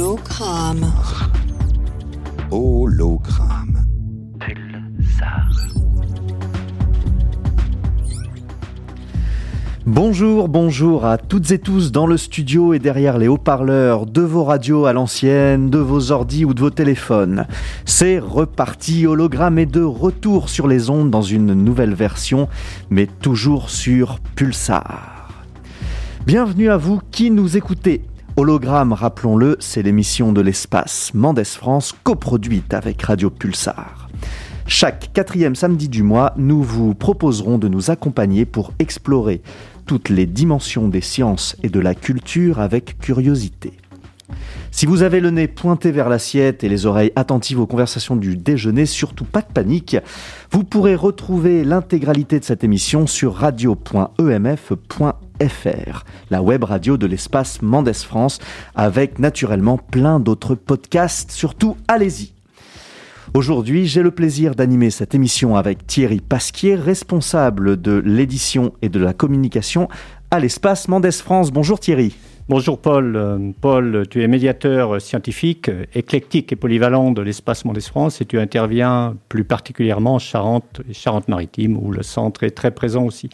Hologramme. Hologramme. Bonjour, bonjour à toutes et tous dans le studio et derrière les haut-parleurs de vos radios à l'ancienne, de vos ordis ou de vos téléphones. C'est reparti, hologramme et de retour sur les ondes dans une nouvelle version, mais toujours sur Pulsar. Bienvenue à vous qui nous écoutez. Hologramme, rappelons-le, c'est l'émission de l'espace Mendes France coproduite avec Radio Pulsar. Chaque quatrième samedi du mois, nous vous proposerons de nous accompagner pour explorer toutes les dimensions des sciences et de la culture avec curiosité. Si vous avez le nez pointé vers l'assiette et les oreilles attentives aux conversations du déjeuner, surtout pas de panique, vous pourrez retrouver l'intégralité de cette émission sur radio.emf.fr, la web radio de l'espace Mendes France, avec naturellement plein d'autres podcasts. Surtout, allez-y. Aujourd'hui, j'ai le plaisir d'animer cette émission avec Thierry Pasquier, responsable de l'édition et de la communication à l'espace Mendes France. Bonjour Thierry. Bonjour Paul. Euh, Paul, tu es médiateur scientifique, éclectique et polyvalent de l'espace Mendes France et tu interviens plus particulièrement en Charente et Charente-Maritime où le centre est très présent aussi.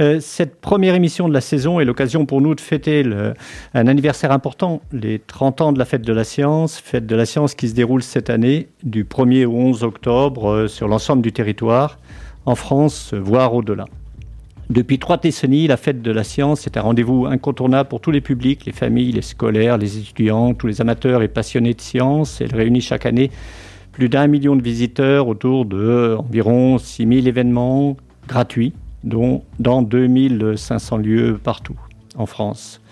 Euh, cette première émission de la saison est l'occasion pour nous de fêter un anniversaire important, les 30 ans de la fête de la science, fête de la science qui se déroule cette année du 1er au 11 octobre euh, sur l'ensemble du territoire, en France, voire au-delà. Depuis trois décennies, la fête de la science est un rendez-vous incontournable pour tous les publics, les familles, les scolaires, les étudiants, tous les amateurs et passionnés de science. Elle réunit chaque année plus d'un million de visiteurs autour de environ 6000 événements gratuits dont dans 2500 lieux partout en France.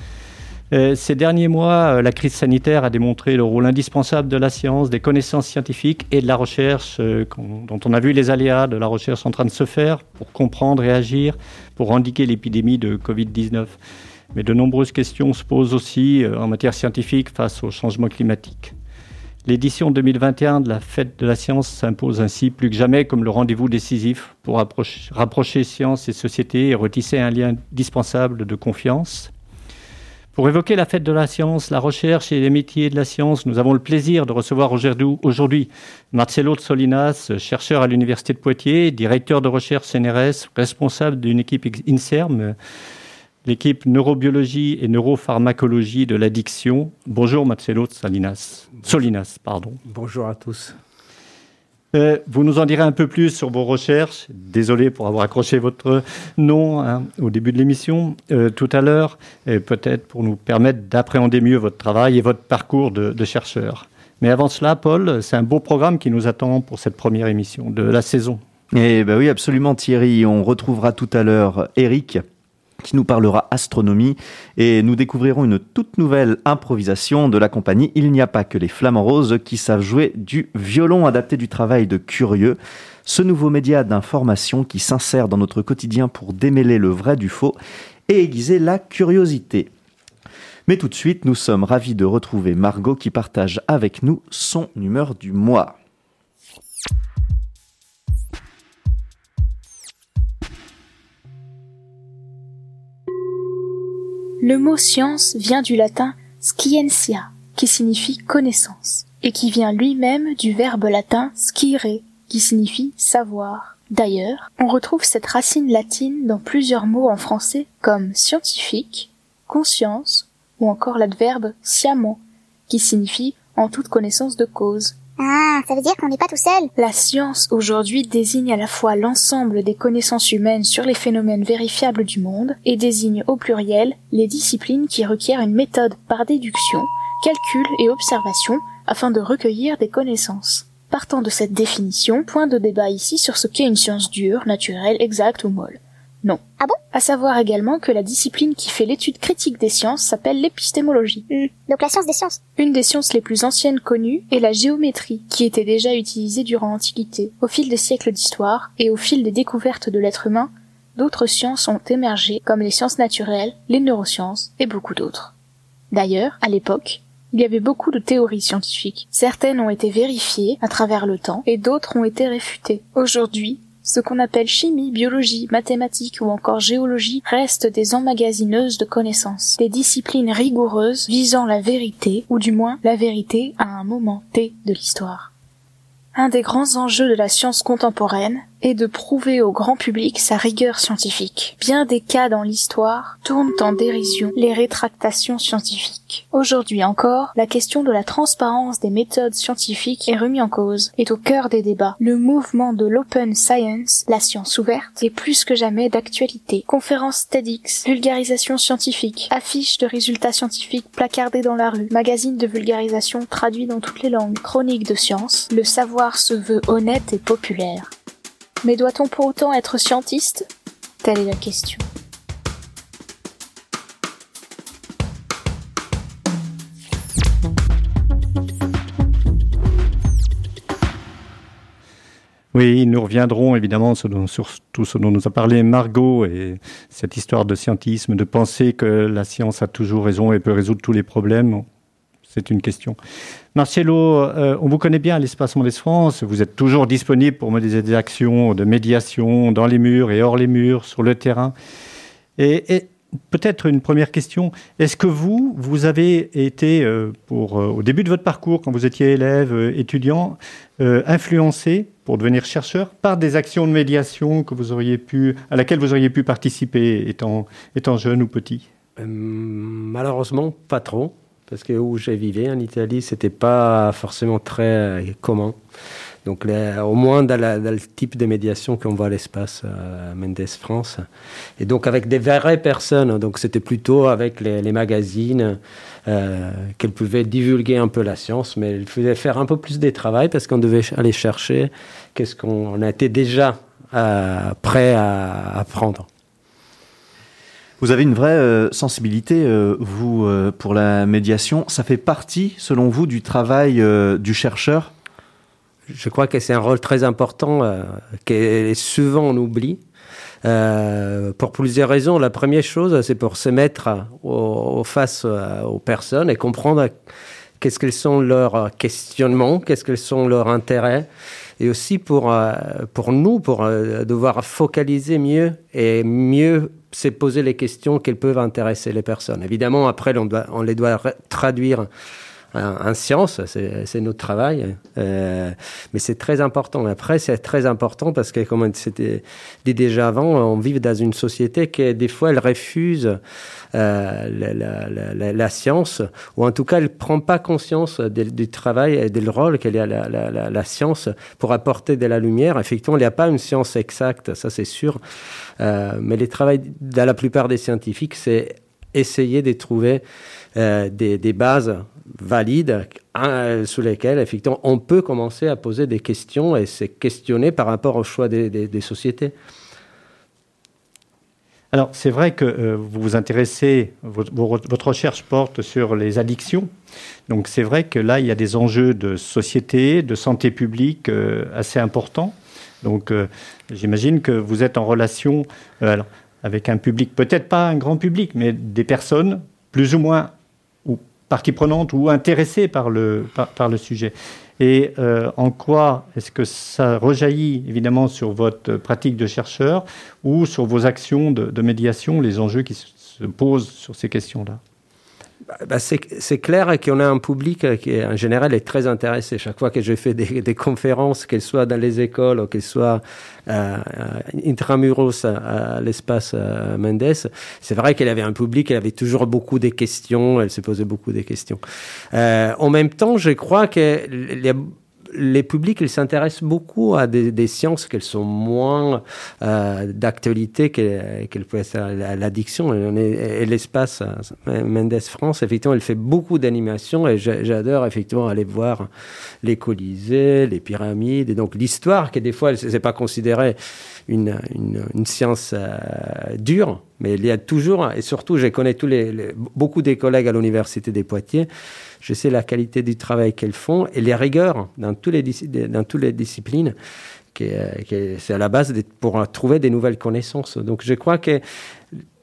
Euh, ces derniers mois, euh, la crise sanitaire a démontré le rôle indispensable de la science, des connaissances scientifiques et de la recherche, euh, dont on a vu les aléas de la recherche en train de se faire pour comprendre et agir, pour endiguer l'épidémie de Covid-19. Mais de nombreuses questions se posent aussi en matière scientifique face au changement climatique. L'édition 2021 de la Fête de la Science s'impose ainsi plus que jamais comme le rendez-vous décisif pour rapprocher, science et société et retisser un lien indispensable de confiance. Pour évoquer la fête de la science, la recherche et les métiers de la science, nous avons le plaisir de recevoir aujourd'hui Marcelo Solinas, chercheur à l'Université de Poitiers, directeur de recherche CNRS, responsable d'une équipe INSERM l'équipe neurobiologie et neuropharmacologie de l'addiction. Bonjour Marcelo Salinas. Solinas. Pardon. Bonjour à tous. Euh, vous nous en direz un peu plus sur vos recherches. Désolé pour avoir accroché votre nom hein, au début de l'émission euh, tout à l'heure, peut-être pour nous permettre d'appréhender mieux votre travail et votre parcours de, de chercheur. Mais avant cela, Paul, c'est un beau programme qui nous attend pour cette première émission de la saison. Eh ben oui, absolument Thierry. On retrouvera tout à l'heure Eric qui nous parlera astronomie et nous découvrirons une toute nouvelle improvisation de la compagnie Il n'y a pas que les flamants roses qui savent jouer du violon adapté du travail de curieux, ce nouveau média d'information qui s'insère dans notre quotidien pour démêler le vrai du faux et aiguiser la curiosité. Mais tout de suite, nous sommes ravis de retrouver Margot qui partage avec nous son humeur du mois. Le mot science vient du latin scientia, qui signifie connaissance, et qui vient lui-même du verbe latin scire, qui signifie savoir. D'ailleurs, on retrouve cette racine latine dans plusieurs mots en français comme scientifique, conscience, ou encore l'adverbe sciemment, qui signifie en toute connaissance de cause. Ah, ça veut dire qu'on n'est pas tout seul. La science aujourd'hui désigne à la fois l'ensemble des connaissances humaines sur les phénomènes vérifiables du monde et désigne au pluriel les disciplines qui requièrent une méthode par déduction, calcul et observation afin de recueillir des connaissances. Partant de cette définition, point de débat ici sur ce qu'est une science dure, naturelle, exacte ou molle. Ah bon? À savoir également que la discipline qui fait l'étude critique des sciences s'appelle l'épistémologie. Hmm. Donc la science des sciences. Une des sciences les plus anciennes connues est la géométrie, qui était déjà utilisée durant l'Antiquité. Au fil des siècles d'histoire et au fil des découvertes de l'être humain, d'autres sciences ont émergé, comme les sciences naturelles, les neurosciences et beaucoup d'autres. D'ailleurs, à l'époque, il y avait beaucoup de théories scientifiques. Certaines ont été vérifiées à travers le temps et d'autres ont été réfutées. Aujourd'hui, Ce qu'on appelle chimie, biologie, mathématiques ou encore géologie restent des emmagasineuses de connaissances, des disciplines rigoureuses visant la vérité, ou du moins la vérité à un moment T de l'histoire. Un des grands enjeux de la science contemporaine est de prouver au grand public sa rigueur scientifique. Bien des cas dans l'histoire tournent en dérision les rétractations scientifiques. Aujourd'hui encore, la question de la transparence des méthodes scientifiques est remise en cause, est au cœur des débats. Le mouvement de l'open science, la science ouverte, est plus que jamais d'actualité. Conférences TEDx, vulgarisation scientifique, affiches de résultats scientifiques placardées dans la rue, magazines de vulgarisation traduits dans toutes les langues, chroniques de science, le savoir se veut honnête et populaire. Mais doit-on pour autant être scientiste? Telle est la question. Oui, nous reviendrons évidemment sur, tout ce dont nous a parlé Margot et cette histoire de scientisme, de penser que la science a toujours raison et peut résoudre tous les problèmes. C'est une question. Marcello, euh, on vous connaît bien à l'Espace Mondes France. Vous êtes toujours disponible pour mener des actions de médiation dans les murs et hors les murs, sur le terrain. Et, peut-être une première question. Est-ce que vous, vous avez été, euh, euh, au début de votre parcours, quand vous étiez élève, étudiant, influencé pour devenir chercheur par des actions de médiation que vous auriez pu, à laquelle vous auriez pu participer étant, étant jeune ou petit? Malheureusement, pas trop. Parce que où j'ai vécu en Italie, c'était pas forcément très euh, commun. Donc, au moins dans, le type de médiation qu'on voit à l'espace à Mendes France. Et donc, avec des vraies personnes. Donc, c'était plutôt avec les, magazines euh, qu'elles pouvaient divulguer un peu la science, mais il fallait faire un peu plus de travail parce qu'on devait aller chercher qu'est-ce qu'on était déjà euh, prêt à apprendre. Vous avez une vraie euh, sensibilité, vous, pour la médiation. Ça fait partie, selon vous, du travail du chercheur? Je crois que c'est un rôle très important euh, que souvent on oublie. Euh, pour plusieurs raisons. La première chose, c'est pour se mettre au, face euh, aux personnes et comprendre qu'est-ce qu'ils sont leurs questionnements, qu'est-ce qu'ils sont leurs intérêts, et aussi pour, euh, pour nous, pour devoir focaliser mieux et mieux se poser les questions qui peuvent intéresser les personnes. Évidemment, après, on, doit, on les doit traduire en, science, c'est notre travail. Euh, mais c'est très important. Après, c'est très important parce que, comme c'était dit déjà avant, on vit dans une société qui, des fois, elle refuse euh, la, science, ou en tout cas, elle ne prend pas conscience du travail et du rôle qu'elle a la, science pour apporter de la lumière. Effectivement, il n'y a pas une science exacte, ça c'est sûr. Euh, mais le travail de la plupart des scientifiques, c'est essayer de trouver euh, des, bases valides euh, sous lesquelles, effectivement, on peut commencer à poser des questions et se questionner par rapport au choix des, sociétés. Alors, c'est vrai que euh, vous vous intéressez, votre, recherche porte sur les addictions. Donc, c'est vrai que là, il y a des enjeux de société, de santé publique assez importants. Donc, j'imagine que vous êtes en relation avec un public, peut-être pas un grand public, mais des personnes plus ou moins partie prenante ou intéressée par le, par, le sujet. Et euh, en quoi est-ce que ça rejaillit évidemment sur votre pratique de chercheur ou sur vos actions de médiation, les enjeux qui se posent sur ces questions-là? Bah, bah, c'est clair qu'on a un public qui, en général, est très intéressé. Chaque fois que je fais des, conférences, qu'elles soient dans les écoles ou qu'elles soient euh, intramuros à, l'espace euh, Mendes, c'est vrai qu'elle avait un public, elle avait toujours beaucoup de questions, elle se posait beaucoup de questions. Euh, en même temps, je crois que les les publics, ils s'intéressent beaucoup à des, sciences qu'elles sont moins euh, d'actualité qu'elles peuvent être l'addiction et, l'espace. Euh, Mendes France, effectivement, elle fait beaucoup d'animations et j'adore effectivement aller voir les colisées, les pyramides et donc l'histoire qui des fois, n'est pas considérée une, une, science euh, dure, mais il y a toujours, et surtout, je connais beaucoup des collègues à l'université des Poitiers, je sais la qualité du travail qu'elles font et les rigueurs dans, toutes les disciplines. c'est à la base pour trouver des nouvelles connaissances. Donc je crois que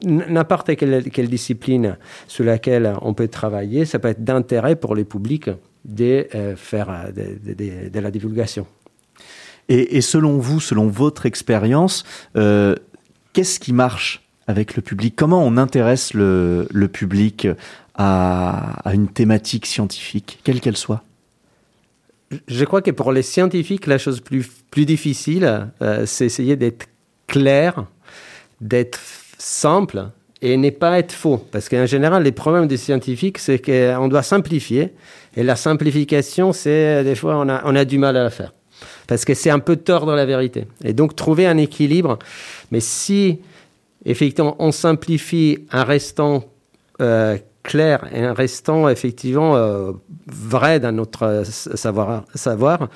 n'importe quelle, discipline sur laquelle on peut travailler, ça peut être d'intérêt pour les publics de euh, faire euh, de, la divulgation. Et, selon vous, selon votre expérience, euh, qu'est-ce qui marche avec le public Comment on intéresse le, public à, une thématique scientifique, quelle qu'elle soit? Je crois que pour les scientifiques, la chose plus, plus difficile, euh, c'est essayer d'être clair, d'être simple et ne pas être faux. Parce qu'en général, les problèmes des scientifiques, c'est qu'on doit simplifier. Et la simplification, c'est des fois, on a du mal à la faire parce que c'est un peu tordre la vérité. Et donc trouver un équilibre. Mais si effectivement on simplifie un restant euh, clair et un restant effectivement euh, vrai dans notre savoir, savoir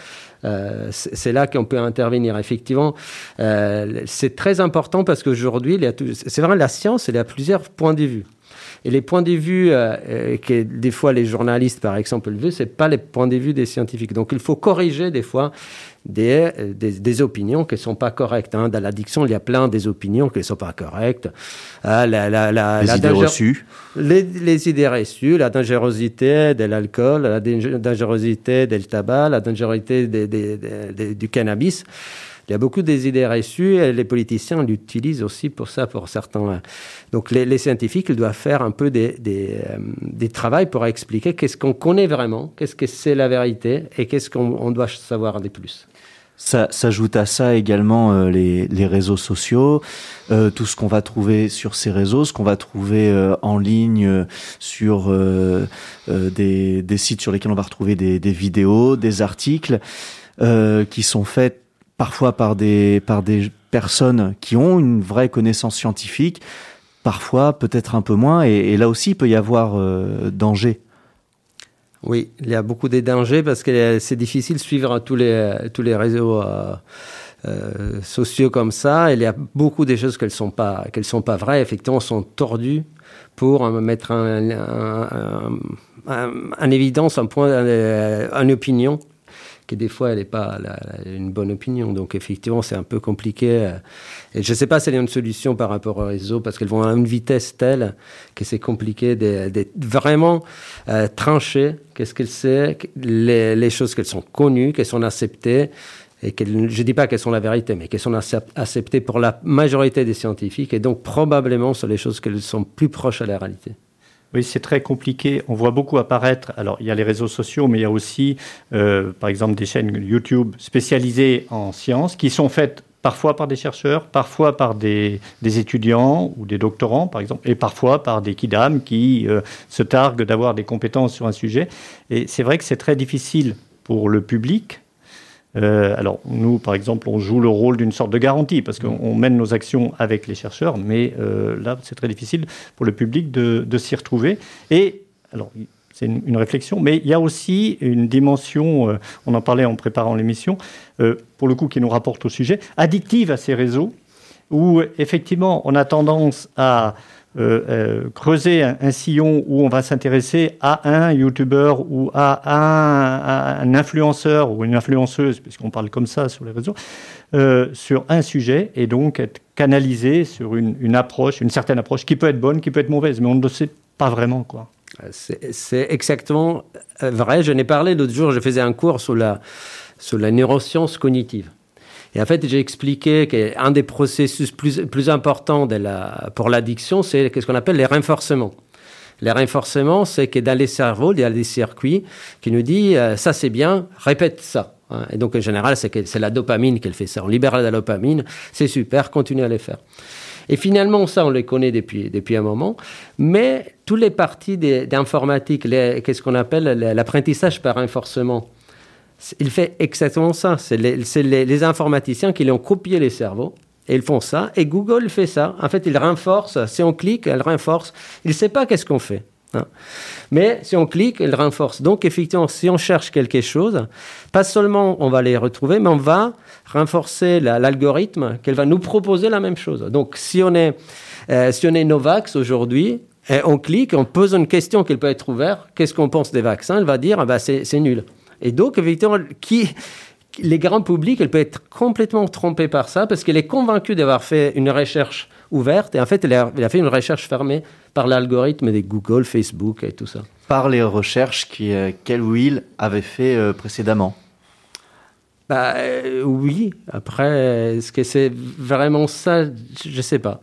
euh, c'est là qu'on peut intervenir. Effectivement, c'est très important parce qu'aujourd'hui, c'est vrai, la science, elle a plusieurs points de vue. Et les points de vue que des fois les journalistes, par exemple, veulent, c'est pas les points de vue des scientifiques. Donc il faut corriger des fois des, des, opinions qui ne sont pas correctes. Hein. Dans l'addiction, il y a plein des opinions qui ne sont pas correctes. Ah, les idées reçues. Les, idées reçues, la dangerosité de l'alcool, la dangerosité du tabac, la dangerosité du cannabis. Il y a beaucoup des idées reçues et les politiciens l'utilisent aussi pour ça, pour certains. Donc les, scientifiques ils doivent faire un peu des, des, euh, des travaux pour expliquer qu'est-ce qu'on connaît vraiment, qu'est-ce que c'est la vérité et qu'est-ce qu'on doit savoir de plus. Ça s'ajoute à ça également euh, les, les, réseaux sociaux, euh, tout ce qu'on va trouver sur ces réseaux, ce qu'on va trouver en ligne sur des, des, sites sur lesquels on va retrouver des, des vidéos, des articles qui sont faits parfois par des, par des personnes qui ont une vraie connaissance scientifique, parfois peut-être un peu moins, et, là aussi il peut y avoir euh, danger. Oui, il y a beaucoup de dangers parce que c'est difficile de suivre tous les, tous les réseaux euh, euh, sociaux comme ça. Il y a beaucoup de choses qu'elles ne sont, pas, qu'elles sont pas vraies, effectivement, sont tordues pour mettre en évidence un point, une opinion que des fois, elle n'est pas une bonne opinion. Donc, effectivement, c'est un peu compliqué. Et je ne sais pas si elle a une solution par rapport au réseau, parce qu'elles vont à une vitesse telle que c'est compliqué d'être vraiment euh, tranché. Qu'est-ce qu'elle sait, les, les choses qu'elles sont connues, qu'elles sont acceptées, et je ne dis pas qu'elles sont la vérité, mais qu'elles sont acceptées pour la majorité des scientifiques, et donc probablement sur les choses qu'elles sont plus proches à la réalité. Oui, c'est très compliqué. On voit beaucoup apparaître. Alors, il y a les réseaux sociaux, mais il y a aussi, euh, par exemple, des chaînes YouTube spécialisées en sciences qui sont faites parfois par des chercheurs, parfois par des, étudiants ou des doctorants, par exemple, et parfois par des kidam qui euh, se targuent d'avoir des compétences sur un sujet. Et c'est vrai que c'est très difficile pour le public euh, alors, nous, par exemple, on joue le rôle d'une sorte de garantie parce qu'on mène nos actions avec les chercheurs, mais euh, là, c'est très difficile pour le public de, s'y retrouver. Et, alors, c'est une, réflexion, mais il y a aussi une dimension, euh, on en parlait en préparant l'émission, pour le coup, qui nous rapporte au sujet, addictive à ces réseaux, où effectivement, on a tendance à creuser un, sillon où on va s'intéresser à un youtubeur ou à un, influenceur ou une influenceuse, puisqu'on parle comme ça sur les réseaux, euh, sur un sujet et donc être canalisé sur une, approche, une certaine approche qui peut être bonne, qui peut être mauvaise, mais on ne le sait pas vraiment. quoi. C'est exactement vrai. Je n'ai parlé l'autre jour, je faisais un cours sur la, sur la neuroscience cognitive. Et en fait, j'ai expliqué qu'un des processus plus, plus importants pour l'addiction, c'est ce qu'on appelle les renforcements. Les renforcements, c'est que dans les cerveaux, il y a des circuits qui nous disent euh, ça c'est bien, répète ça. Hein. Et donc en général, c'est, la dopamine qui fait ça. On libère la dopamine, c'est super, continue à les faire. Et finalement, ça, on les connaît depuis, depuis un moment. Mais toutes les parties d'informatique, qu'est-ce qu'on appelle l'apprentissage par renforcement, il fait exactement ça. C'est les, informaticiens qui lui ont copié les cerveaux. Et ils font ça. Et Google fait ça. En fait, il renforce. Si on clique, elle renforce. Il ne sait pas qu'est-ce qu'on fait. Hein. Mais si on clique, elle renforce. Donc, effectivement, si on cherche quelque chose, pas seulement on va les retrouver, mais on va renforcer l'algorithme qu'elle va nous proposer la même chose. Donc, si on est, euh, si on est Novax aujourd'hui, on clique, on pose une question qui peut être ouverte. Qu'est-ce qu'on pense des vaccins? Elle va dire, ah bah, c'est nul. Et donc, effectivement, qui, les grands publics, elle peut être complètement trompée par ça parce qu'elle est convaincue d'avoir fait une recherche ouverte et en fait, elle a, fait une recherche fermée par l'algorithme des Google, Facebook et tout ça. Par les recherches qu'elle ou il avait fait euh, précédemment. bah, euh, Oui. Après, est-ce que c'est vraiment ça? Je ne sais pas.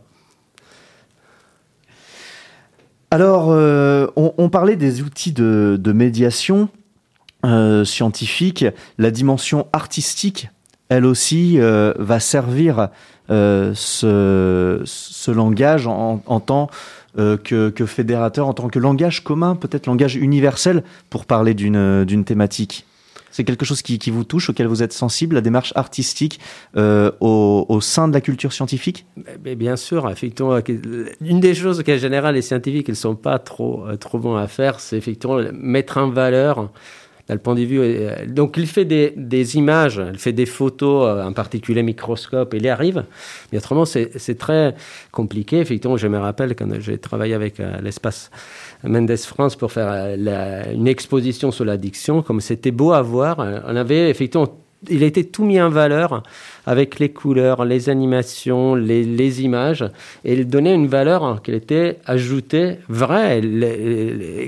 Alors, euh, on, parlait des outils de, médiation euh, scientifique. La dimension artistique, elle aussi, va servir ce, ce, langage en, tant que, que, fédérateur, en tant que langage commun, peut-être langage universel pour parler d'une thématique. C'est quelque chose qui, vous touche, auquel vous êtes sensible, la démarche artistique euh, au, sein de la culture scientifique? Bien sûr, effectivement. Une des choses qu'en général les scientifiques ne sont pas trop, euh, trop bons à faire, c'est effectivement mettre en valeur point de. Euh, donc, il fait des, images, il fait des photos, en particulier microscope, il y arrive. Mais autrement, c'est très compliqué. Effectivement, je me rappelle quand j'ai travaillé avec l'espace Mendes France pour faire euh, une exposition sur l'addiction. Comme c'était beau à voir, euh, on avait effectivement il a été tout mis en valeur avec les couleurs, les animations, les, images, et il donnait une valeur qui était ajoutée, vraie,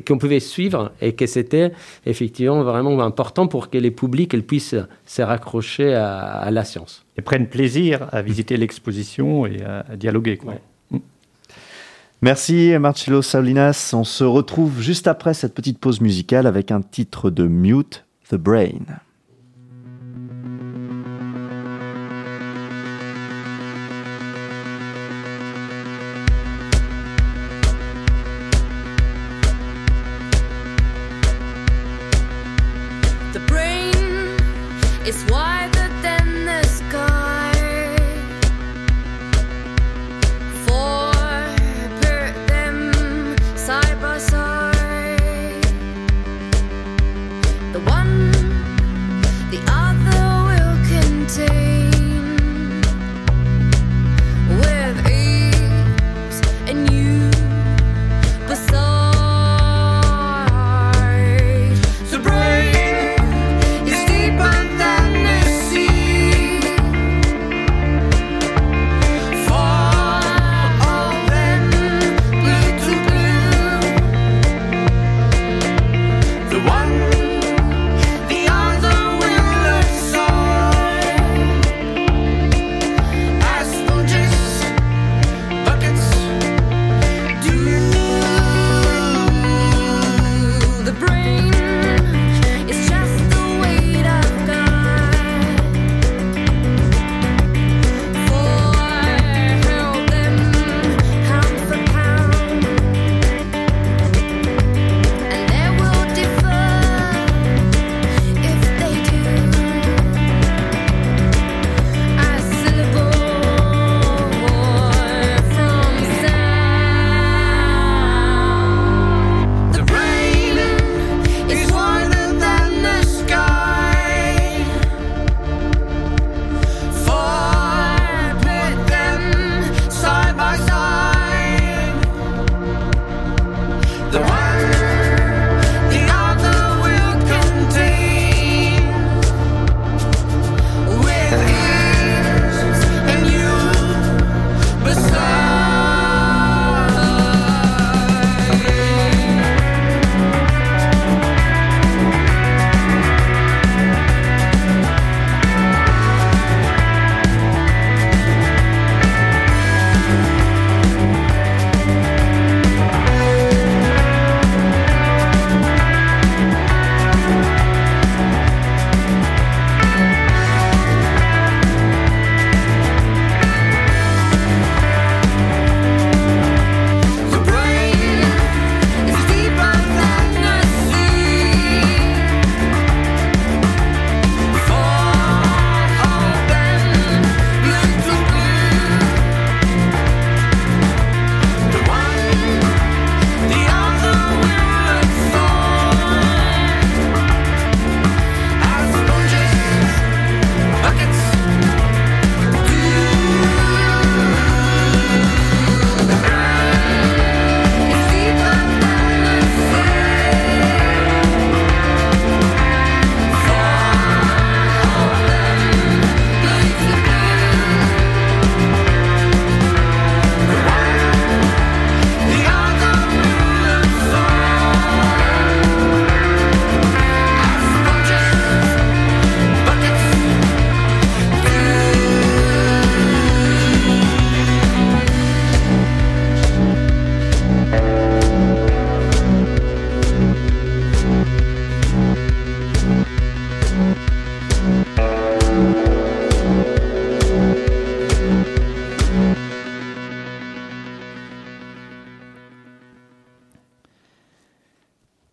qu'on pouvait suivre, et que c'était effectivement vraiment important pour que les publics puissent se raccrocher à, la science. Et prennent plaisir à visiter l'exposition et à, dialoguer. Quoi. Merci Marcello Saulinas. On se retrouve juste après cette petite pause musicale avec un titre de Mute the Brain.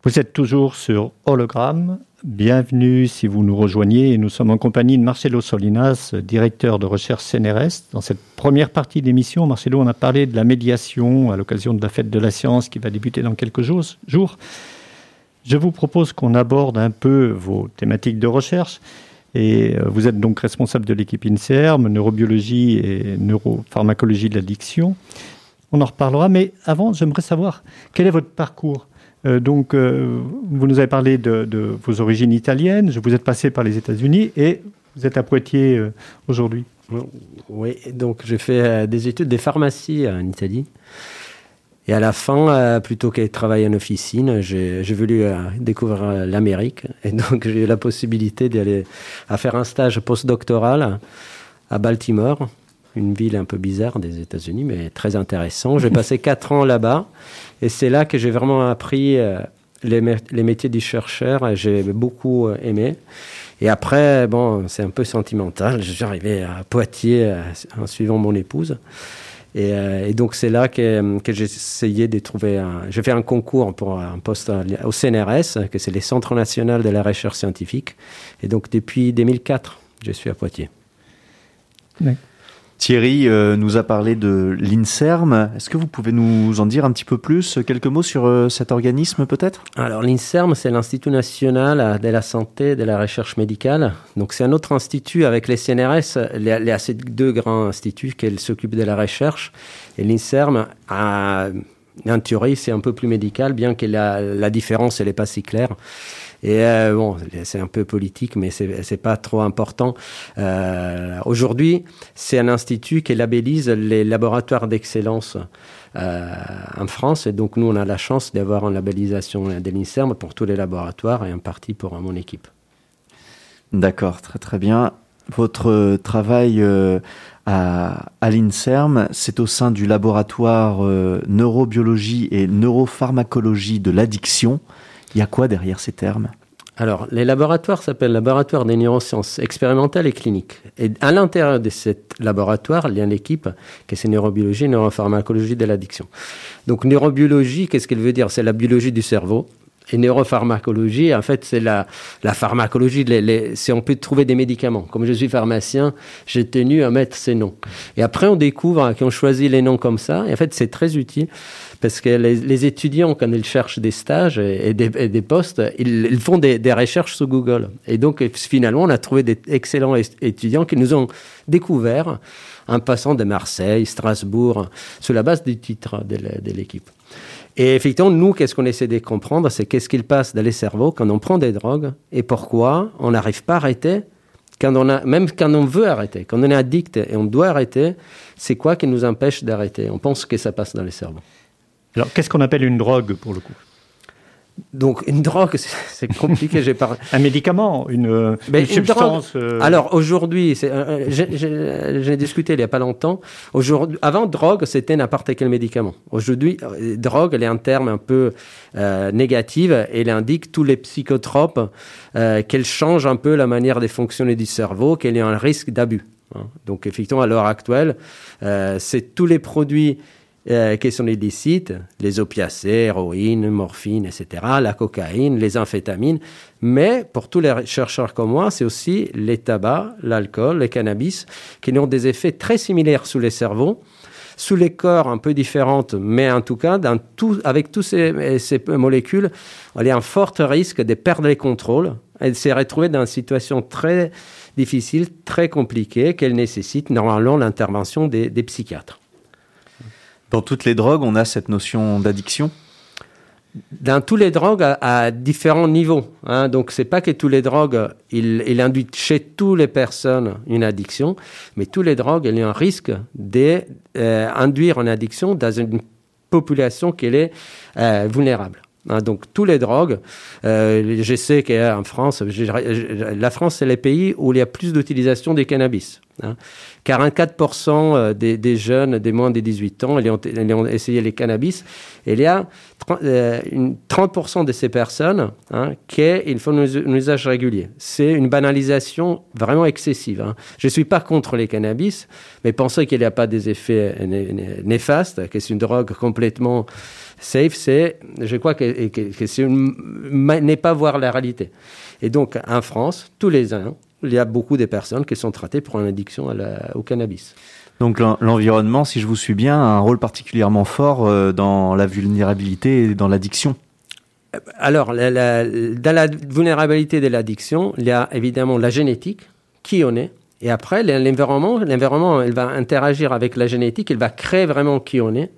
Vous êtes toujours sur Hologramme. Bienvenue si vous nous rejoignez. Nous sommes en compagnie de Marcelo Solinas, directeur de recherche CNRS. Dans cette première partie d'émission, Marcelo, on a parlé de la médiation à l'occasion de la fête de la science qui va débuter dans quelques jours. Je vous propose qu'on aborde un peu vos thématiques de recherche. Et euh, vous êtes donc responsable de l'équipe INSERM, neurobiologie et neuropharmacologie de l'addiction. On en reparlera, mais avant, j'aimerais savoir quel est votre parcours euh, donc, euh, vous nous avez parlé de, vos origines italiennes. Vous êtes passé par les États-Unis et vous êtes à Poitiers euh, aujourd'hui. Oui, donc j'ai fait des études de pharmacie en Italie. Et à la fin, plutôt que travailler en officine, j'ai voulu découvrir l'Amérique. Et donc j'ai eu la possibilité d'aller faire un stage postdoctoral à Baltimore, une ville un peu bizarre des États-Unis, mais très intéressant. J'ai passé quatre ans là-bas. Et c'est là que j'ai vraiment appris euh, les, métiers du chercheur. J'ai beaucoup euh, aimé. Et après, bon, c'est un peu sentimental. J'arrivais à Poitiers euh, en suivant mon épouse. Et, donc, c'est là que, que j'ai essayé de trouver un. J'ai fait un concours pour un poste au CNRS, que c'est les Centres nationaux de la recherche scientifique. Et donc, depuis 2004, je suis à Poitiers. Thierry euh, nous a parlé de l'INSERM. Est-ce que vous pouvez nous en dire un petit peu plus, quelques mots sur euh, cet organisme peut-être? Alors l'INSERM, c'est l'Institut national de la santé et de la recherche médicale. Donc c'est un autre institut avec les CNRS. Y a ces deux grands instituts qui s'occupent de la recherche. Et l'INSERM, en théorie, c'est un peu plus médical, bien que la, la différence, elle n'est pas si claire. Et euh, bon, c'est un peu politique, mais c'est pas trop important. Euh, Aujourd'hui, c'est un institut qui labellise les laboratoires d'excellence euh, en France. Et donc, nous, on a la chance d'avoir une labellisation de l'INSERM pour tous les laboratoires et en partie pour mon équipe. D'accord, très très bien. Votre travail à, l'INSERM, c'est au sein du laboratoire neurobiologie et neuropharmacologie de l'addiction. Il y a quoi derrière ces termes? Alors, les laboratoires s'appellent laboratoires des neurosciences expérimentales et cliniques. Et à l'intérieur de ce laboratoire, il y a une équipe qui est neurobiologie neuropharmacologie de l'addiction. Donc, neurobiologie, qu'est-ce qu'elle veut dire? C'est la biologie du cerveau. Et neuropharmacologie, en fait, c'est la, pharmacologie. c'est on peut trouver des médicaments. Comme je suis pharmacien, j'ai tenu à mettre ces noms. Et après, on découvre qu'on choisit les noms comme ça. Et en fait, c'est très utile parce que les, étudiants, quand ils cherchent des stages et, des, postes, ils, font des, recherches sur Google. Et donc, finalement, on a trouvé des excellents étudiants qui nous ont découvert en passant de Marseille, Strasbourg, sur la base du titre de l'équipe. Et effectivement, nous, qu'est-ce qu'on essaie de comprendre, c'est qu'est-ce qu'il passe dans les cerveaux quand on prend des drogues et pourquoi on n'arrive pas à arrêter quand on a, même quand on veut arrêter, quand on est addict et on doit arrêter, c'est quoi qui nous empêche d'arrêter? On pense que ça passe dans les cerveaux. Alors, qu'est-ce qu'on appelle une drogue pour le coup? Donc une drogue, c'est compliqué. J'ai pas un médicament, une, une substance. Euh, Alors aujourd'hui, euh, j'ai discuté il y a pas longtemps. Aujourd'hui, avant drogue, c'était n'importe quel médicament. Aujourd'hui, euh, drogue, elle est un terme un peu négatif elle indique tous les psychotropes qu'elle change un peu la manière de fonctionner du cerveau, qu'elle est un risque d'abus. Hein. Donc effectivement, à l'heure actuelle, c'est tous les produits euh, qui sont illicites, les opiacés, héroïne, morphine, etc., la cocaïne, les amphétamines. Mais pour tous les chercheurs comme moi, c'est aussi les tabacs, l'alcool, le cannabis, qui ont des effets très similaires sous les cerveaux, sous les corps un peu différentes, mais en tout cas, avec toutes ces, ces molécules, il y a un fort risque de perdre les contrôles et de se retrouver dans une situation très difficile, très compliquée, qu'elle nécessite normalement l'intervention des psychiatres. Dans toutes les drogues, on a cette notion d'addiction dans toutes les drogues à, différents niveaux. Hein. Donc, c'est pas que toutes les drogues, il, chez toutes les personnes une addiction, mais toutes les drogues, il y a un risque d'induire euh, une addiction dans une population qui est euh, vulnérable. Hein. donc, toutes les drogues, euh, je sais qu'en France, la France, c'est le pays où il y a plus d'utilisation des cannabis. Hein. 44% euh, des, des, jeunes des moins de 18 ans, ils ont, essayé les cannabis. Il y a 30% de ces personnes hein, qu'ils font un usage régulier. C'est une banalisation vraiment excessive. Hein. Je ne suis pas contre les cannabis, mais penser qu'il n'y a pas des effets néfastes, que c'est une drogue complètement safe, c'est, je crois que, que, c'est n'est pas voir la réalité. Et donc, en France, tous les ans, il y a beaucoup de personnes qui sont traitées pour une addiction au cannabis. Donc l'environnement, si je vous suis bien, a un rôle particulièrement fort euh, dans la vulnérabilité et dans l'addiction. Alors, dans la vulnérabilité de l'addiction, il y a évidemment la génétique, qui on est, et après l'environnement. L'environnement, il va interagir avec la génétique, il va créer vraiment qui on est.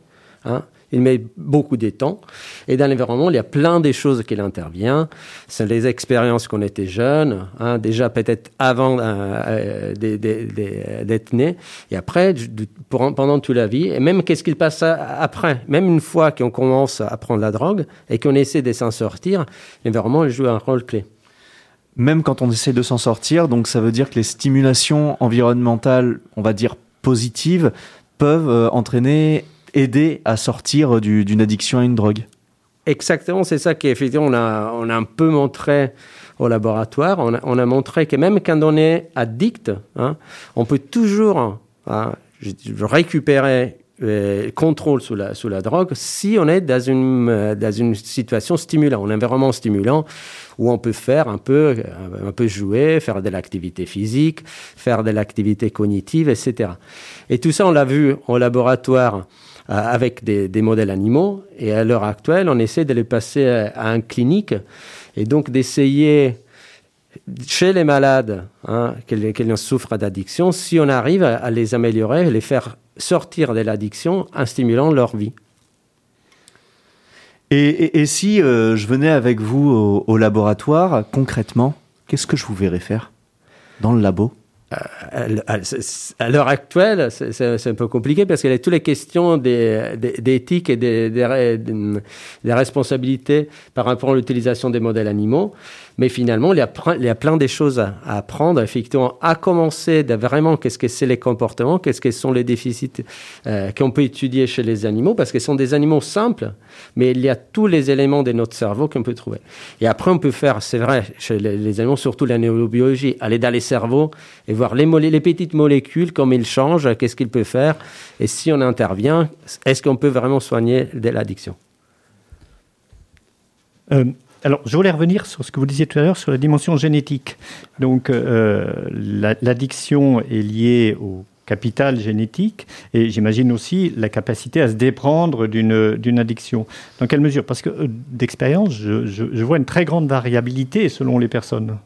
Hein il met beaucoup de temps. Et dans l'environnement, il y a plein de choses qu'il intervient. C'est les expériences qu'on était jeunes, hein, déjà peut-être avant euh, euh, d'être né, et après, pendant toute la vie, et même qu'est-ce qu'il passe après? Même une fois qu'on commence à prendre la drogue et qu'on essaie de s'en sortir, l'environnement joue un rôle clé même quand on essaie de s'en sortir. Donc ça veut dire que les stimulations environnementales, on va dire positives, peuvent euh, entraîner aider à sortir d'une addiction à une drogue. Exactement, c'est ça qu'effectivement on a, on a un peu montré au laboratoire. On a, on a montré que même quand on est addict, hein, on peut toujours hein, récupérer le contrôle sous la, sous la drogue si on est dans une, dans une situation stimulante, un environnement stimulant où on peut faire un peu, un peu jouer, faire de l'activité physique, faire de l'activité cognitive, etc. Et tout ça, on l'a vu au laboratoire euh, avec des, modèles animaux. Et à l'heure actuelle, on essaie de les passer à, un clinique et donc d'essayer chez les malades hein, qui, souffrent d'addiction, si on arrive à, les améliorer, les faire sortir de l'addiction en stimulant leur vie. Et, et, si euh, je venais avec vous au, au laboratoire, concrètement, qu'est-ce que je vous verrais faire dans le labo? À l'heure actuelle, c'est un peu compliqué parce qu'il y a toutes les questions d'éthique et des, responsabilités par rapport à l'utilisation des modèles animaux. Mais finalement, il y a, plein de choses à, apprendre, effectivement, à commencer de vraiment qu'est-ce que c'est les comportements, qu'est-ce que sont les déficits euh, qu'on peut étudier chez les animaux, parce ce sont des animaux simples, mais il y a tous les éléments de notre cerveau qu'on peut trouver. Et après, on peut faire, c'est vrai, chez les, animaux, surtout la neurobiologie, aller dans les cerveaux et voir les, petites molécules, comment ils changent, qu'est-ce qu'ils peuvent faire, et si on intervient, est-ce qu'on peut vraiment soigner l'addiction? Euh, alors, je voulais revenir sur ce que vous disiez tout à l'heure sur la dimension génétique. Donc, euh, l'addiction est liée au capital génétique et j'imagine aussi la capacité à se déprendre d'une addiction. Dans quelle mesure? Parce que euh, d'expérience, je, vois une très grande variabilité selon les personnes.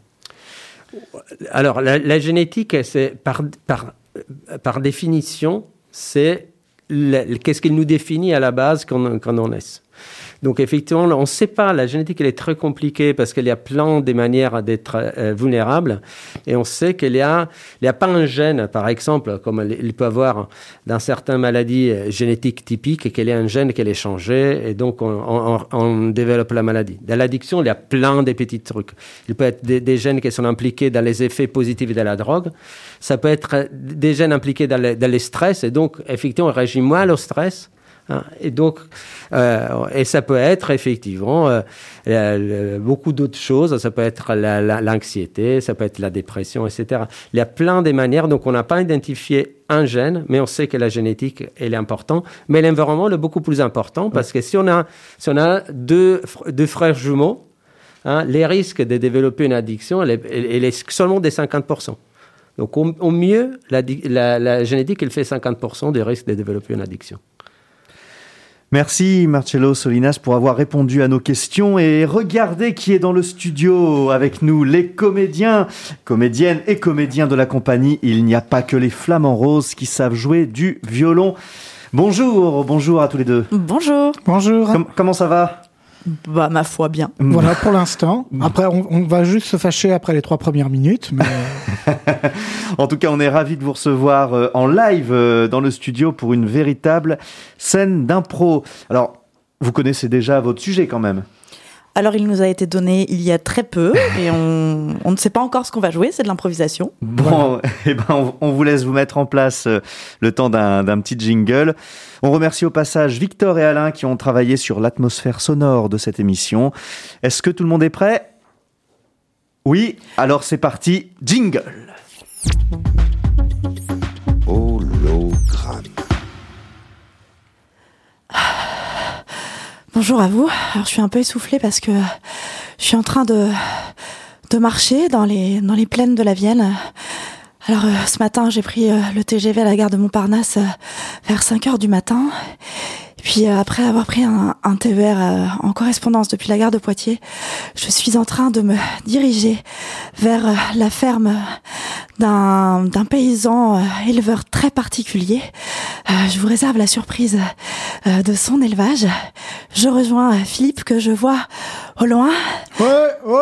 Alors, la, génétique, par, définition, c'est qu'est-ce qui nous définit à la base quand, on est. Donc effectivement, on ne sait pas, la génétique elle est très compliquée parce qu'il y a plein de manières d'être euh, vulnérable et on sait qu'il n'y a, a pas un gène, par exemple, comme il peut avoir dans certaines maladies euh, génétiques typiques, qu'il y a un gène qui est changé et donc on, développe la maladie. Dans l'addiction, il y a plein de petits trucs. Il peut être des, gènes qui sont impliqués dans les effets positifs de la drogue. Ça peut être des gènes impliqués dans les stress et donc effectivement on réagit moins au stress Hein. Et donc, euh, et ça peut être effectivement euh, beaucoup d'autres choses. Ça peut être l'anxiété, ça peut être la dépression, etc. Il y a plein de manières. Donc, on n'a pas identifié un gène, mais on sait que la génétique elle est importante. Mais l'environnement est beaucoup plus important parce que si on a, si on a deux, deux frères jumeaux, hein, les risques de développer une addiction, elle est, seulement des 50%. Donc, au, mieux, la, la, la, génétique, elle fait 50% des risques de développer une addiction. Merci Marcello Solinas pour avoir répondu à nos questions et regardez qui est dans le studio avec nous, les comédiens, comédiennes et comédiens de la compagnie. Il n'y a pas que les flamants roses qui savent jouer du violon. Bonjour, bonjour à tous les deux. Bonjour. Bonjour. comment ça va? Bah, ma foi, bien. Voilà pour l'instant. Après, on, va juste se fâcher après les trois premières minutes. Mais... en tout cas, on est ravis de vous recevoir euh, en live euh, dans le studio pour une véritable scène d'impro. Alors, vous connaissez déjà votre sujet quand même Alors, il nous a été donné il y a très peu et on, ne sait pas encore ce qu'on va jouer, c'est de l'improvisation. Bon, eh ben, on, vous laisse vous mettre en place euh, le temps d'un petit jingle. On remercie au passage Victor et Alain qui ont travaillé sur l'atmosphère sonore de cette émission. Est-ce que tout le monde est prêt? Oui, alors c'est parti, jingle. Bonjour à vous. Alors, je suis un peu essoufflée parce que je suis en train de, de marcher dans les, dans les plaines de la Vienne. Alors, euh, ce matin, j'ai pris euh, le TGV à la gare de Montparnasse euh, vers 5 heures du matin. Et puis, euh, après avoir pris un, un TER euh, en correspondance depuis la gare de Poitiers, je suis en train de me diriger vers euh, la ferme d'un d'un paysan euh, éleveur très particulier. Euh, je vous réserve la surprise euh, de son élevage. Je rejoins Philippe que je vois au loin. Ouais, ouais.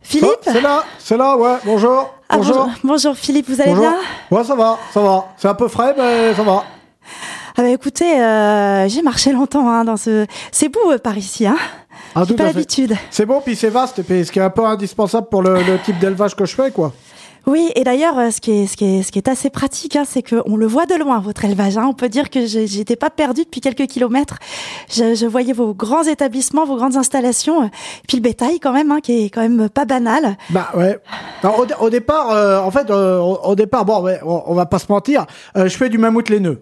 Philippe Ah, C'est là, c'est là, ouais. Bonjour. Ah, bonjour. bonjour Philippe, vous allez Bonjour. bien? Ouais, ça va, ça va. C'est un peu frais, mais ça va. Ah bah écoutez, euh, j'ai marché longtemps hein, dans ce... C'est beau euh, par ici, hein Ah, J'ai pas l'habitude. C'est bon, puis c'est vaste, puis ce qui est un peu indispensable pour le, le type d'élevage que je fais, quoi. Oui, et d'ailleurs, euh, ce qui est, ce qui est, ce qui est assez pratique, hein, c'est qu'on le voit de loin, votre élevage. Hein. On peut dire que je- j'étais pas perdue depuis quelques kilomètres. Je, je voyais vos grands établissements, vos grandes installations, et puis le bétail quand même, hein, qui est quand même pas banal. Bah ouais. Alors, au, dé- au départ, euh, en fait, euh, au, au départ, bon, ouais, on, on va pas se mentir, euh, je fais du mammouth laineux.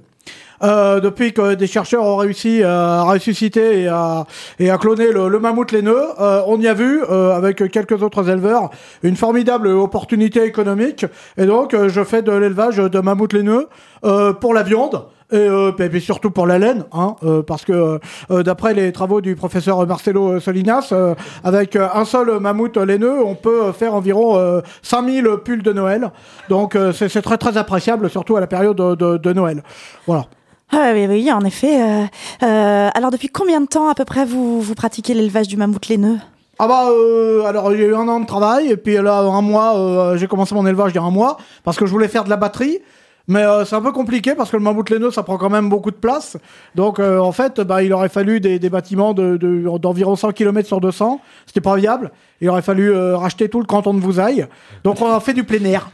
Euh, depuis que des chercheurs ont réussi à ressusciter et à, et à cloner le, le mammouth laineux, euh, on y a vu, euh, avec quelques autres éleveurs, une formidable opportunité économique. Et donc, euh, je fais de l'élevage de mammouth laineux euh, pour la viande. Et, euh, et puis surtout pour la laine, hein, euh, parce que euh, d'après les travaux du professeur Marcelo Solinas, euh, avec euh, un seul mammouth laineux, on peut euh, faire environ euh, 5000 pulls de Noël. Donc euh, c'est très très appréciable, surtout à la période de, de- de Noël. Voilà. Ah oui, oui, en effet. euh, euh, alors depuis combien de temps à peu près vous, vous pratiquez l'élevage du mammouth laineux? Ah bah euh, alors a eu un an de travail et puis là un mois euh, j'ai commencé mon élevage il y a un mois parce que je voulais faire de la batterie mais euh, c'est un peu compliqué parce que le mammouth laineux ça prend quand même beaucoup de place. Donc euh, en fait bah il aurait fallu des, des bâtiments de de- d'environ 100 km sur 200 c'était pas viable. Il aurait fallu euh, racheter tout le canton de Vousailles donc on a fait du plein air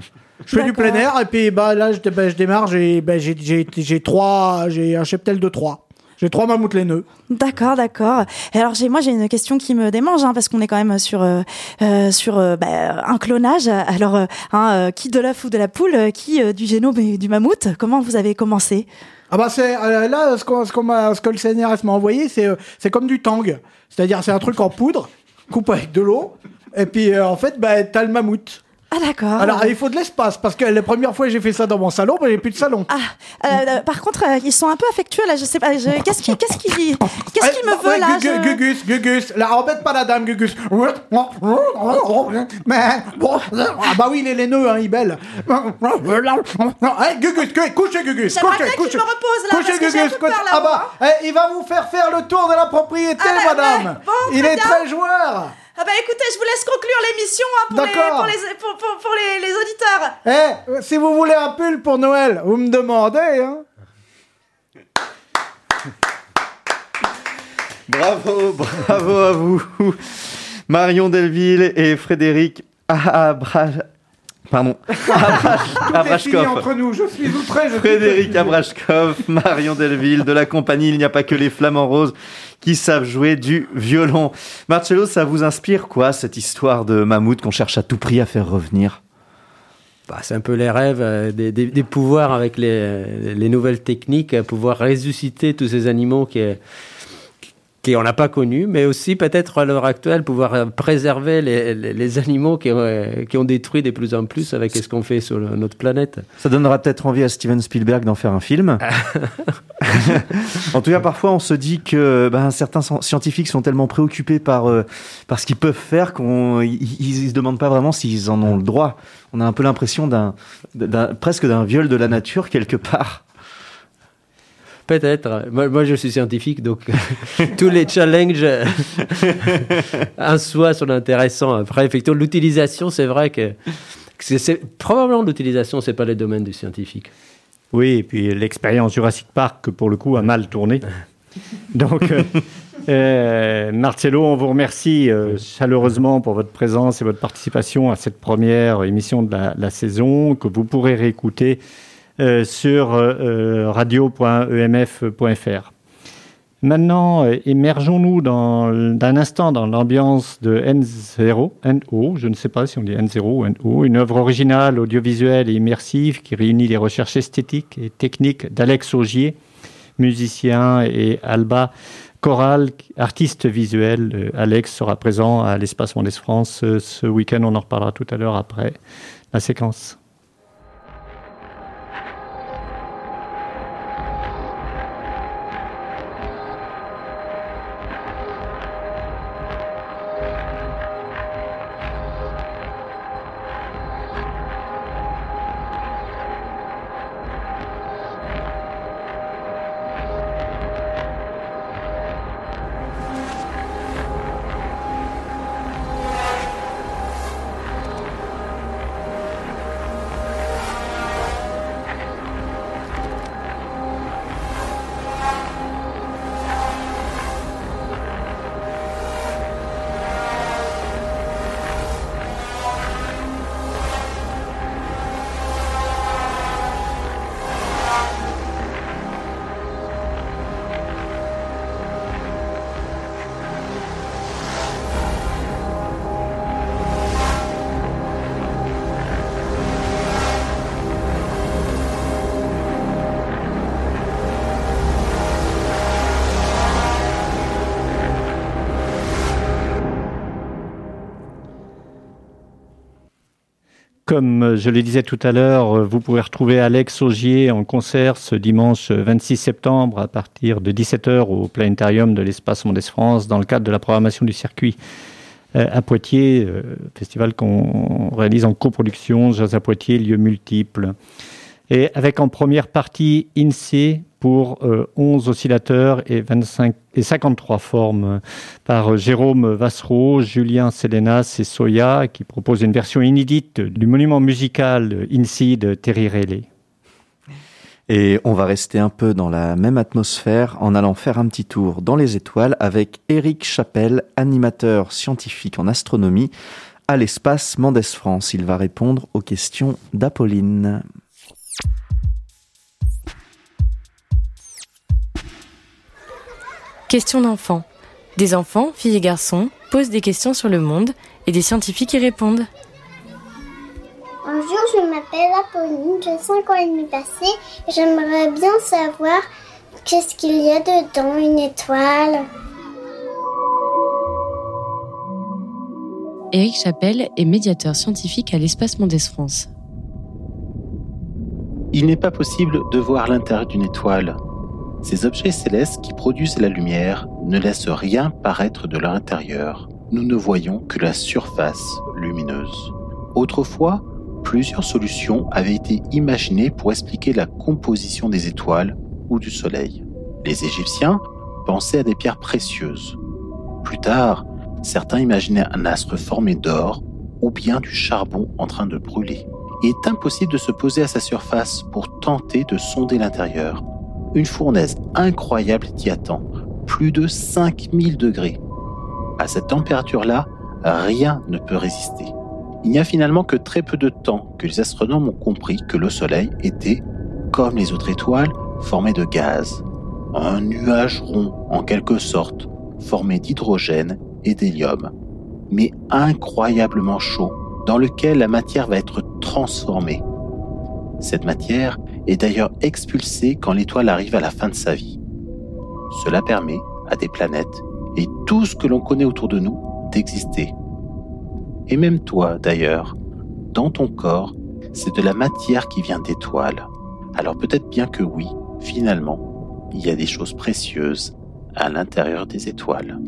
je fais du plein air et puis bah là je, bah, je démarre j'ai bah, j'ai trois j'ai un cheptel de trois j'ai trois mammouths laineux D'accord, d'accord. Alors j'ai moi j'ai une question qui me démange hein, parce qu'on est quand même sur euh, euh, sur euh, bah, un clonage. Alors euh, hein, qui de l'œuf ou de la poule, qui du génome et du mammouth Comment vous avez commencé? Ah bah c'est là ce, qu'on- ce, ce que le CNRS m'a envoyé c'est c'est comme du tang, c'est-à-dire c'est un truc en poudre, coupe avec de l'eau et puis en fait bah t'as le mammouth. Ah d'accord. Alors il faut de l'espace parce que la première fois que j'ai fait ça dans mon salon, bah, j'ai plus de salon. Ah, euh, euh, par contre, euh, ils sont un peu affectueux là. Je sais pas. je- Qu'est-ce qui, qu'est-ce qui, qu'est-ce qu'il me veut ouais, là je- Gugus, Gugus, là embête pas la dame Gugus. Mais bon, ah bah oui il est laineux hein, il belle. Hey, Gugus, couchez Gugus, couchez, couchez. me repose, là, Couchez parce que Gugus, peu peur, couchez- là, Ah bah, eh, il va vous faire faire le tour de la propriété, Ah, madame. bon, il est bien. très joueur. Ah bah écoutez, je vous laisse conclure l'émission hein, pour, les, pour, les, pour, pour- pour les, les auditeurs. Eh, si vous voulez un pull pour Noël, vous me demandez, hein. Bravo, bravo à vous. Marion Delville et Frédéric Abra... Pardon. Abrashkov. entre nous, je suis outré, je suis Frédéric fatigué. Abrashkov, Marion Delville de la compagnie Il n'y a pas que les flamants roses qui savent jouer du violon. Marcello, ça vous inspire quoi cette histoire de mammouth qu'on cherche à tout prix à faire revenir? Bah, c'est un peu les rêves euh, des, pouvoirs avec les, les nouvelles techniques, à pouvoir ressusciter tous ces animaux qui, qui on n'a pas connus, mais aussi peut-être à l'heure actuelle pouvoir euh, préserver les, les- les animaux qui, ont, euh, qui ont détruit de plus en plus avec ce qu'on fait sur le- notre planète. Ça donnera peut-être envie à Steven Spielberg d'en faire un film. en tout cas, parfois, on se dit que ben, certains sci- scientifiques sont tellement préoccupés par, euh, par ce qu'ils peuvent faire qu'ils ne se demandent pas vraiment s'ils en ont le droit. On a un peu l'impression d'un- presque d'un viol de la nature quelque part. Peut-être. Moi, moi, je suis scientifique, donc tous les challenges euh, en soi sont intéressants. Après, effectivement, l'utilisation, c'est vrai que, que c'est, c'est- probablement l'utilisation, c'est pas le domaine du scientifique. Oui, et puis l'expérience Jurassic Park, pour le coup, a mal tourné. Donc, Marcello, on vous remercie chaleureusement pour votre présence et votre participation à cette première émission de la, saison que vous pourrez réécouter sur radio.emf.fr. Maintenant, euh, immergeons-nous d'un instant dans l'ambiance de N0, NO, je ne sais pas si on dit N0 ou NO, une œuvre originale, audiovisuelle et immersive qui réunit les recherches esthétiques et techniques d'Alex Augier, musicien, et Alba Choral, artiste visuel. Euh, Alex sera présent à l'Espace Mondes France euh, ce week-end, on en reparlera tout à l'heure après la séquence. Comme je le disais tout à l'heure, vous pouvez retrouver Alex Augier en concert ce dimanche 26 septembre à partir de 17h au planétarium de l'Espace Mondes France dans le cadre de la programmation du circuit euh, à Poitiers, euh, festival qu'on réalise en coproduction, Jazz à Poitiers, lieux multiples. Et avec en première partie INSEE, pour 11 euh, oscillateurs et, 25, et 53 formes par Jérôme Vassereau, Julien Sélénas et Soya, qui propose une version inédite du monument musical INSI de Terry Riley. Et on va rester un peu dans la même atmosphère en allant faire un petit tour dans les étoiles avec Éric Chapelle, animateur scientifique en astronomie à l'espace Mendes France. Il va répondre aux questions d'Apolline. Questions d'enfants. Des enfants, filles et garçons, posent des questions sur le monde et des scientifiques y répondent. Bonjour, je m'appelle Apolline, j'ai 5 ans et demi passé et j'aimerais bien savoir qu'est-ce qu'il y a dedans, une étoile. Éric Chapelle est médiateur scientifique à l'Espace Mondes France. Il n'est pas possible de voir l'intérieur d'une étoile ces objets célestes qui produisent la lumière ne laissent rien paraître de leur intérieur. Nous ne voyons que la surface lumineuse. Autrefois, plusieurs solutions avaient été imaginées pour expliquer la composition des étoiles ou du Soleil. Les Égyptiens pensaient à des pierres précieuses. Plus tard, certains imaginaient un astre formé d'or ou bien du charbon en train de brûler. Il est impossible de se poser à sa surface pour tenter de sonder l'intérieur une fournaise incroyable t'y attend, plus de 5000 degrés. À cette température-là, rien ne peut résister. Il n'y a finalement que très peu de temps que les astronomes ont compris que le Soleil était, comme les autres étoiles, formé de gaz. Un nuage rond, en quelque sorte, formé d'hydrogène et d'hélium, mais incroyablement chaud, dans lequel la matière va être transformée. Cette matière est d'ailleurs expulsée quand l'étoile arrive à la fin de sa vie. Cela permet à des planètes et tout ce que l'on connaît autour de nous d'exister. Et même toi, d'ailleurs, dans ton corps, c'est de la matière qui vient d'étoiles. Alors peut-être bien que oui, finalement, il y a des choses précieuses à l'intérieur des étoiles.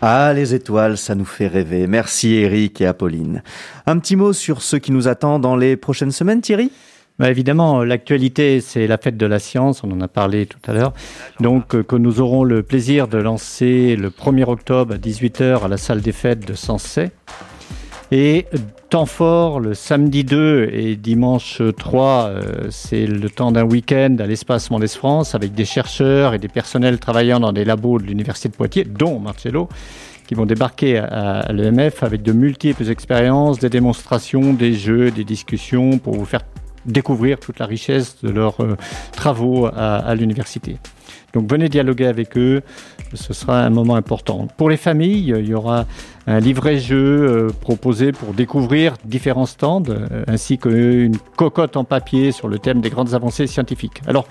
Ah, les étoiles, ça nous fait rêver. Merci Eric et Apolline. Un petit mot sur ce qui nous attend dans les prochaines semaines, Thierry? Bah, Évidemment, l'actualité, c'est la fête de la science, on en a parlé tout à l'heure. Donc, euh, que nous aurons le plaisir de lancer le 1er octobre à 18h à la salle des fêtes de Sensé. Et temps fort, le samedi 2 et dimanche 3, euh, c'est le temps d'un week-end à l'espace Mondes France avec des chercheurs et des personnels travaillant dans des labos de l'Université de Poitiers, dont Marcello, qui vont débarquer à, l'EMF avec de multiples expériences, des démonstrations, des jeux, des discussions pour vous faire découvrir toute la richesse de leurs euh, travaux à l'université. Donc venez dialoguer avec eux, ce sera un moment important. Pour les familles, il y aura un livret-jeu euh, proposé pour découvrir différents stands, euh, ainsi qu'une cocotte en papier sur le thème des grandes avancées scientifiques. Alors,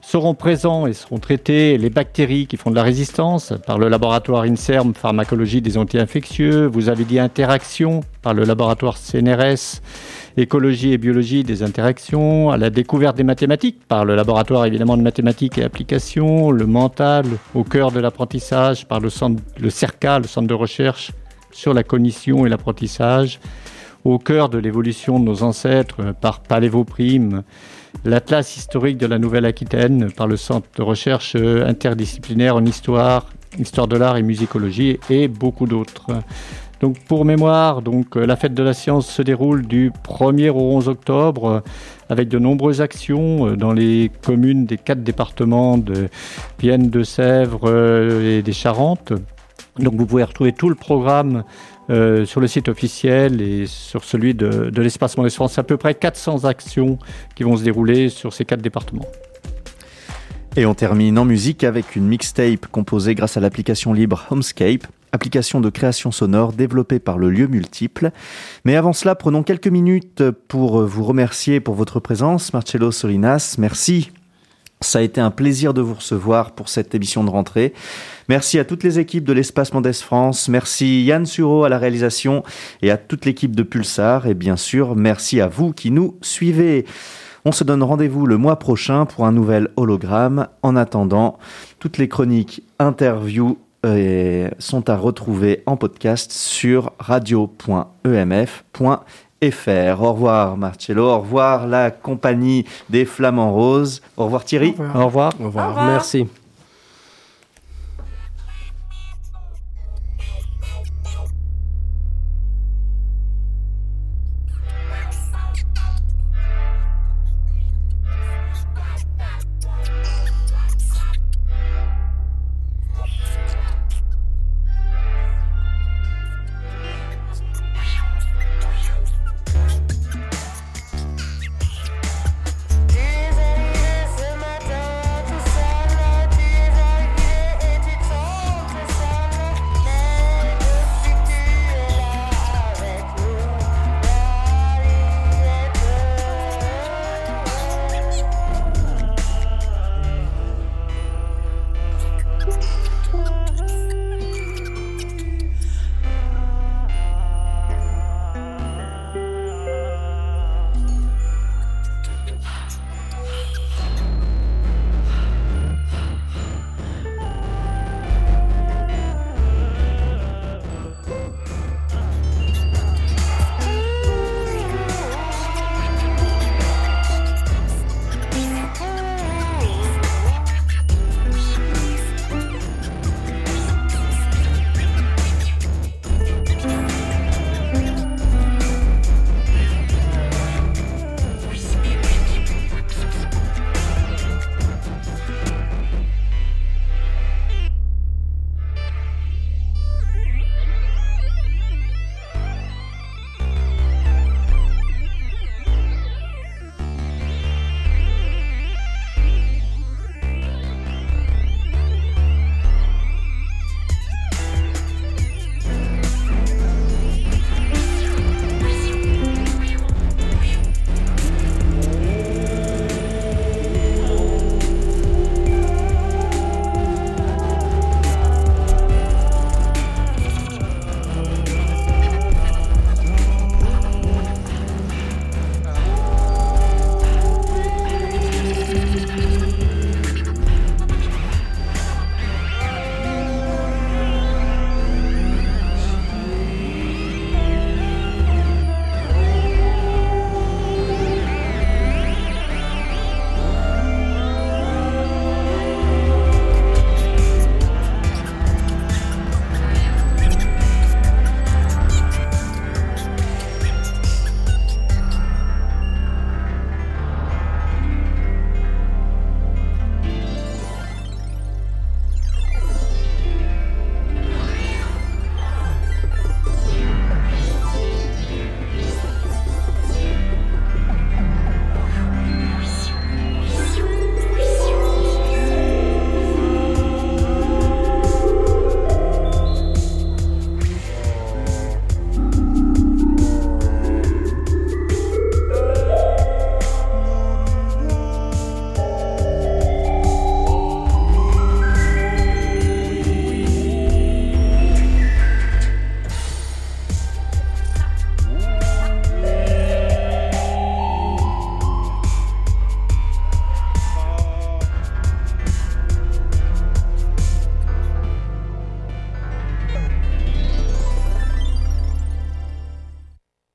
seront présents et seront traités les bactéries qui font de la résistance par le laboratoire INSERM pharmacologie des anti-infectieux. Vous avez dit interaction par le laboratoire CNRS écologie et biologie des interactions, à la découverte des mathématiques par le laboratoire évidemment de mathématiques et applications, le mental au cœur de l'apprentissage par le, centre, le CERCA, le centre de recherche sur la cognition et l'apprentissage, au cœur de l'évolution de nos ancêtres par Palévoprime, l'Atlas historique de la Nouvelle-Aquitaine par le Centre de recherche interdisciplinaire en histoire, histoire de l'art et musicologie et beaucoup d'autres. Donc pour mémoire, donc euh, la fête de la science se déroule du 1er au 11 octobre euh, avec de nombreuses actions euh, dans les communes des quatre départements de Vienne, de Sèvres et des Charentes. Donc vous pouvez retrouver tout le programme sur le site officiel et sur celui de, de l'espace Mondes France. À peu près 400 actions qui vont se dérouler sur ces quatre départements. Et on termine en musique avec une mixtape composée grâce à l'application libre Homescape, application de création sonore développée par le lieu multiple. Mais avant cela, prenons quelques minutes pour vous remercier pour votre présence. Marcello Solinas, merci. Ça a été un plaisir de vous recevoir pour cette émission de rentrée. Merci à toutes les équipes de l'Espace Mondes France. Merci Yann Sureau à la réalisation et à toute l'équipe de Pulsar. Et bien sûr, merci à vous qui nous suivez. On se donne rendez-vous le mois prochain pour un nouvel hologramme. En attendant, toutes les chroniques, interviews euh, sont à retrouver en podcast sur radio.emf.fr. Au revoir Marcello, au revoir la compagnie des Flamands Roses, au revoir Thierry. Au revoir. Au revoir. Merci.